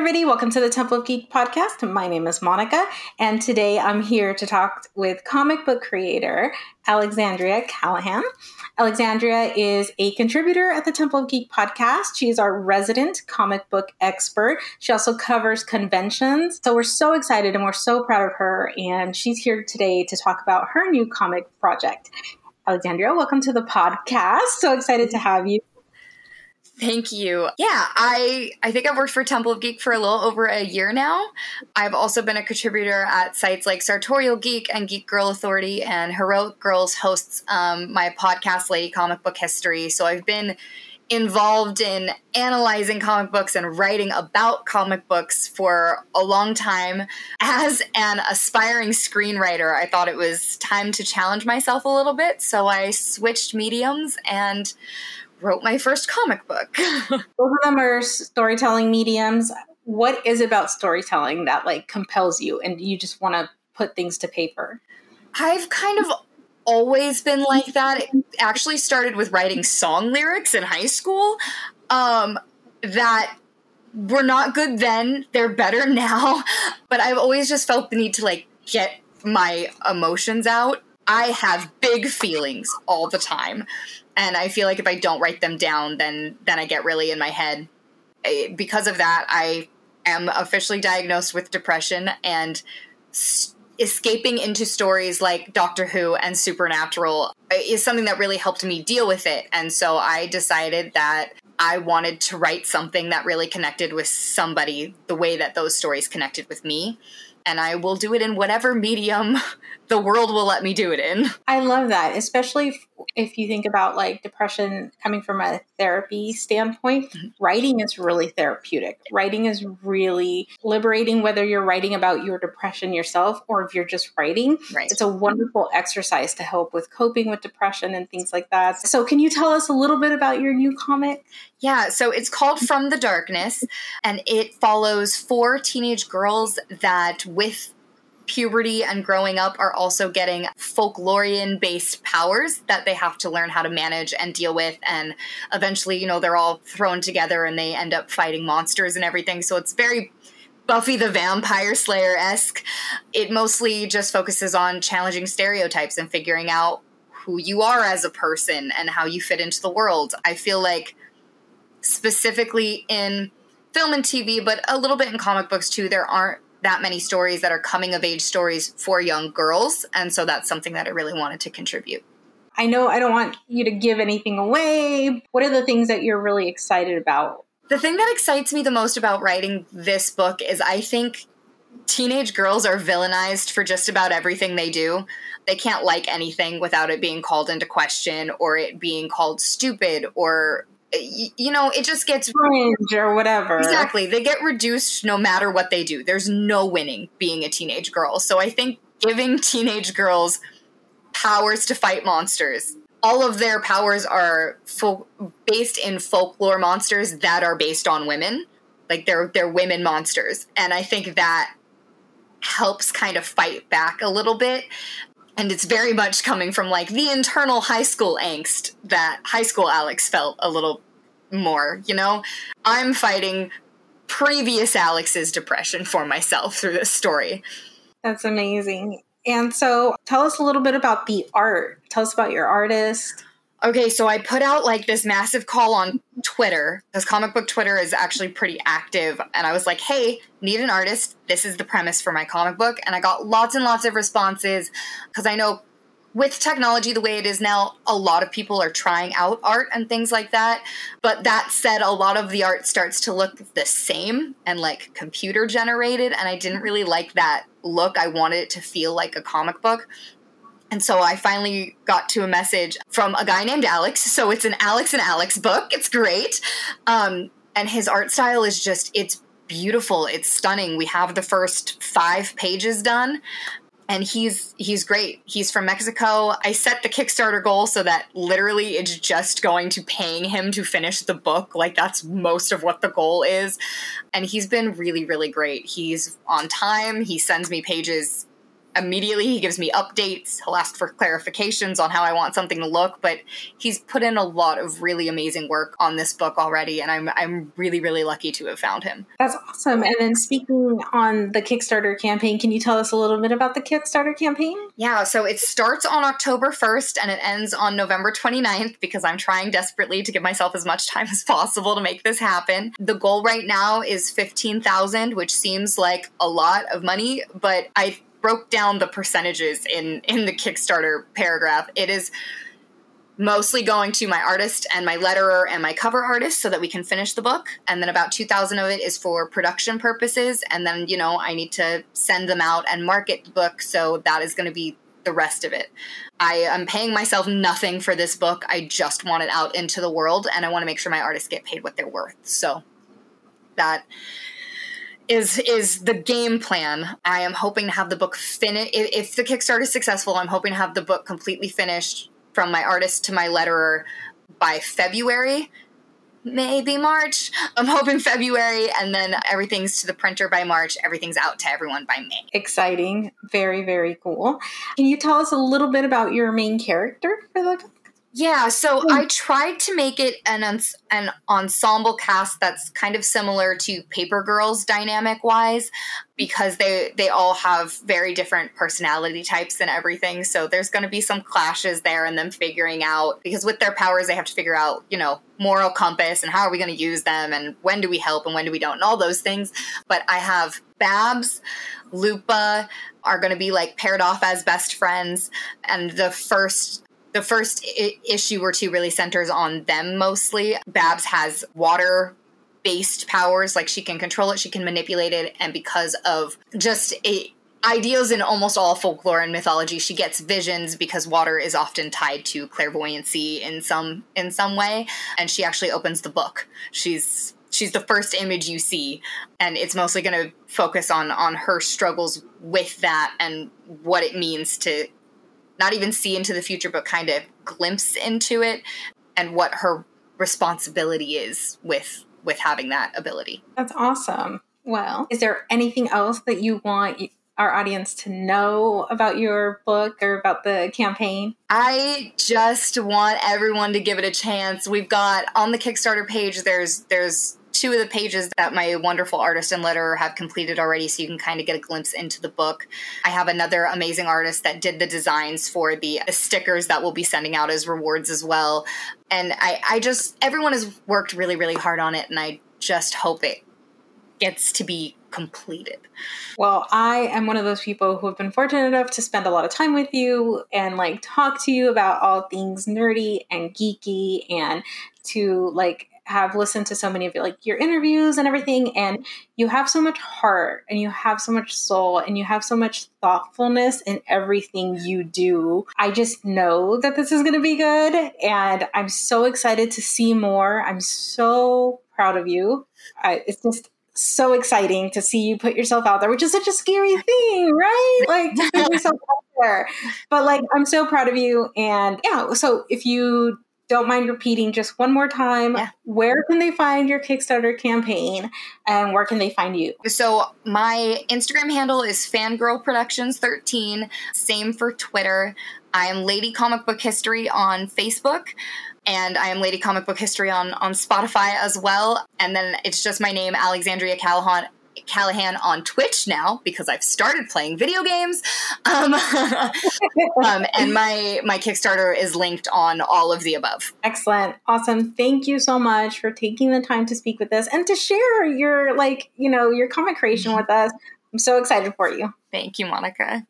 everybody. Welcome to the Temple of Geek podcast. My name is Monica, and today I'm here to talk with comic book creator Alexandrea Callaghan. Alexandrea is a contributor at the Temple of Geek podcast. She is our resident comic book expert. She also covers conventions. So we're so excited and we're so proud of her. And she's here today to talk about her new comic project. Alexandrea, welcome to the podcast. So excited to have you. Thank you. Yeah, I I think I've worked for Temple of Geek for a little over a year now. I've also been a contributor at sites like Sartorial Geek and Geek Girl Authority, and Heroic Girls hosts um, my podcast, Lady Comic Book History. So I've been involved in analyzing comic books and writing about comic books for a long time. As an aspiring screenwriter, I thought it was time to challenge myself a little bit, so I switched mediums and wrote my first comic book. Both of them are storytelling mediums. What is about storytelling that like compels you and you just want to put things to paper? I've kind of always been like that. It actually started with writing song lyrics in high school. Um, that were not good then, they're better now. But I've always just felt the need to like get my emotions out. I have big feelings all the time and I feel like if I don't write them down, then then I get really in my head. Because of that, I am officially diagnosed with depression and escaping into stories like Doctor Who and Supernatural uh, is something that really helped me deal with it. And so I decided that I wanted to write something that really connected with somebody the way that those stories connected with me and I will do it in whatever medium the world will let me do it in. I love that, especially if you think about like depression coming from a therapy standpoint. Mm-hmm. Writing is really therapeutic. Writing is really liberating, whether you're writing about your depression yourself or if you're just writing. Right. It's a wonderful exercise to help with coping with depression and things like that. So, can you tell us a little bit about your new comic? Yeah, so it's called From the Darkness, and it follows four teenage girls that, with puberty and growing up, are also getting folklorian based powers that they have to learn how to manage and deal with. And eventually, you know, they're all thrown together and they end up fighting monsters and everything. So it's very Buffy the Vampire Slayer esque. It mostly just focuses on challenging stereotypes and figuring out who you are as a person and how you fit into the world. I feel like specifically in film and TV, but a little bit in comic books too, there aren't that many stories that are coming of age stories for young girls. And so that's something that I really wanted to contribute. I know I don't want you to give anything away. What are the things that you're really excited about? The thing that excites me the most about writing this book is I think teenage girls are villainized for just about everything they do. They can't like anything without it being called into question or it being called stupid or you know, it just gets cringe or whatever. Exactly. They get reduced no matter what they do. There's no winning being a teenage girl. So I think giving teenage girls powers to fight monsters. All of their powers are fo- based in folklore monsters that are based on women. Like they're they're women monsters. And I think that helps kind of fight back a little bit and it's very much coming from like the internal high school angst that high school Alex felt a little more, you know? I'm fighting previous Alex's depression for myself through this story. That's amazing. And so tell us a little bit about the art. Tell us about your artist. Okay, so I put out like this massive call on Twitter because comic book Twitter is actually pretty active. And I was like, hey, need an artist. This is the premise for my comic book. And I got lots and lots of responses because I know with technology the way it is now, a lot of people are trying out art and things like that. But that said, a lot of the art starts to look the same and like computer generated. And I didn't really like that look. I wanted it to feel like a comic book. And so I finally got to a message from a guy named Alex. So it's an Alex and Alex book. It's great. Um, and his art style is just, it's beautiful. It's stunning. We have the first five pages done. And he's he's great. He's from Mexico. I set the Kickstarter goal so that literally it's just going to paying him to finish the book. Like that's most of what the goal is. And he's been really, really great. He's on time. He sends me pages immediately he gives me updates. He'll ask for clarifications on how i want something to look but he's put in a lot of really amazing work on this book already and i'm i'm really really lucky to have found him. That's awesome. And then speaking on the kickstarter campaign can you tell us a little bit about the kickstarter campaign? Yeah so it starts on october 1st and it ends on november 29th because i'm trying desperately to give myself as much time as possible to make this happen. The goal right now is 15000 which seems like a lot of money but i broke down the percentages in in the Kickstarter paragraph. It is mostly going to my artist and my letterer and my cover artist so that we can finish the book. And then about 2000 of it is for production purposes. And then you know i need to send them out and market the book. So that is going to be the rest of it. I am paying myself nothing for this book. I just want it out into the world and i want to make sure my artists get paid what they're worth. So that is is the game plan. I am hoping to have the book finished. If the Kickstarter is successful, I'm hoping to have the book completely finished from my artist to my letterer by February, maybe March. I'm hoping February, and then everything's to the printer by March. Everything's out to everyone by May. Exciting. Very, very cool. Can you tell us a little bit about your main character for the book? Yeah, so hmm. I tried to make it an an ensemble cast that's kind of similar to Paper Girls dynamic wise because they they all have very different personality types and everything. So there's going to be some clashes there and them figuring out because with their powers they have to figure out, you know, moral compass and how are we going to use them and when do we help and when do we don't and all those things. But I have Babs, Lupa are going to be like paired off as best friends and the first the first I- issue or two really centers on them mostly. Babs has water based powers, like she can control it, she can manipulate it, and because of just a ideas in almost all folklore and mythology she gets visions because water is often tied to clairvoyancy in some in some way and she actually opens the book she's she's the first image you see and it's mostly going to focus on on her struggles with that and what it means to not even see into the future, but kind of glimpse into it and what her responsibility is with with having that ability. That's awesome. Well, is there anything else that you want our audience to know about your book or about the campaign? I just want everyone to give it a chance. We've got on the Kickstarter page there's there's two of the pages that my wonderful artist and letterer have completed already, so you can kind of get a glimpse into the book. I have another amazing artist that did the designs for the stickers that we'll be sending out as rewards as well. And I, I just, everyone has worked really, really hard on it, and I just hope it gets to be completed. Well, I am one of those people who have been fortunate enough to spend a lot of time with you and like talk to you about all things nerdy and geeky and to like have listened to so many of your like your interviews and everything and you have so much heart and you have so much soul and you have so much thoughtfulness in everything you do. I just know that this is going to be good and I'm so excited to see more. I'm so proud of you. I, it's just so exciting to see you put yourself out there, which is such a scary thing, right? Like to put yourself out there. But like I'm so proud of you and yeah, so if you don't mind repeating just one more time yeah. where can they find your kickstarter campaign and where can they find you so my instagram handle is fangirl productions 13 same for twitter i am lady comic book history on facebook and I am Lady Comic Book History on on Spotify as well. And then it's just my name, Alexandrea Callaghan, Callaghan on Twitch now because I've started playing video games. Um, um, and my my Kickstarter is linked on all of the above. Excellent, awesome. Thank you so much for taking the time to speak with us and to share your like you know your comic creation with us. I'm so excited for you. Thank you, Monica.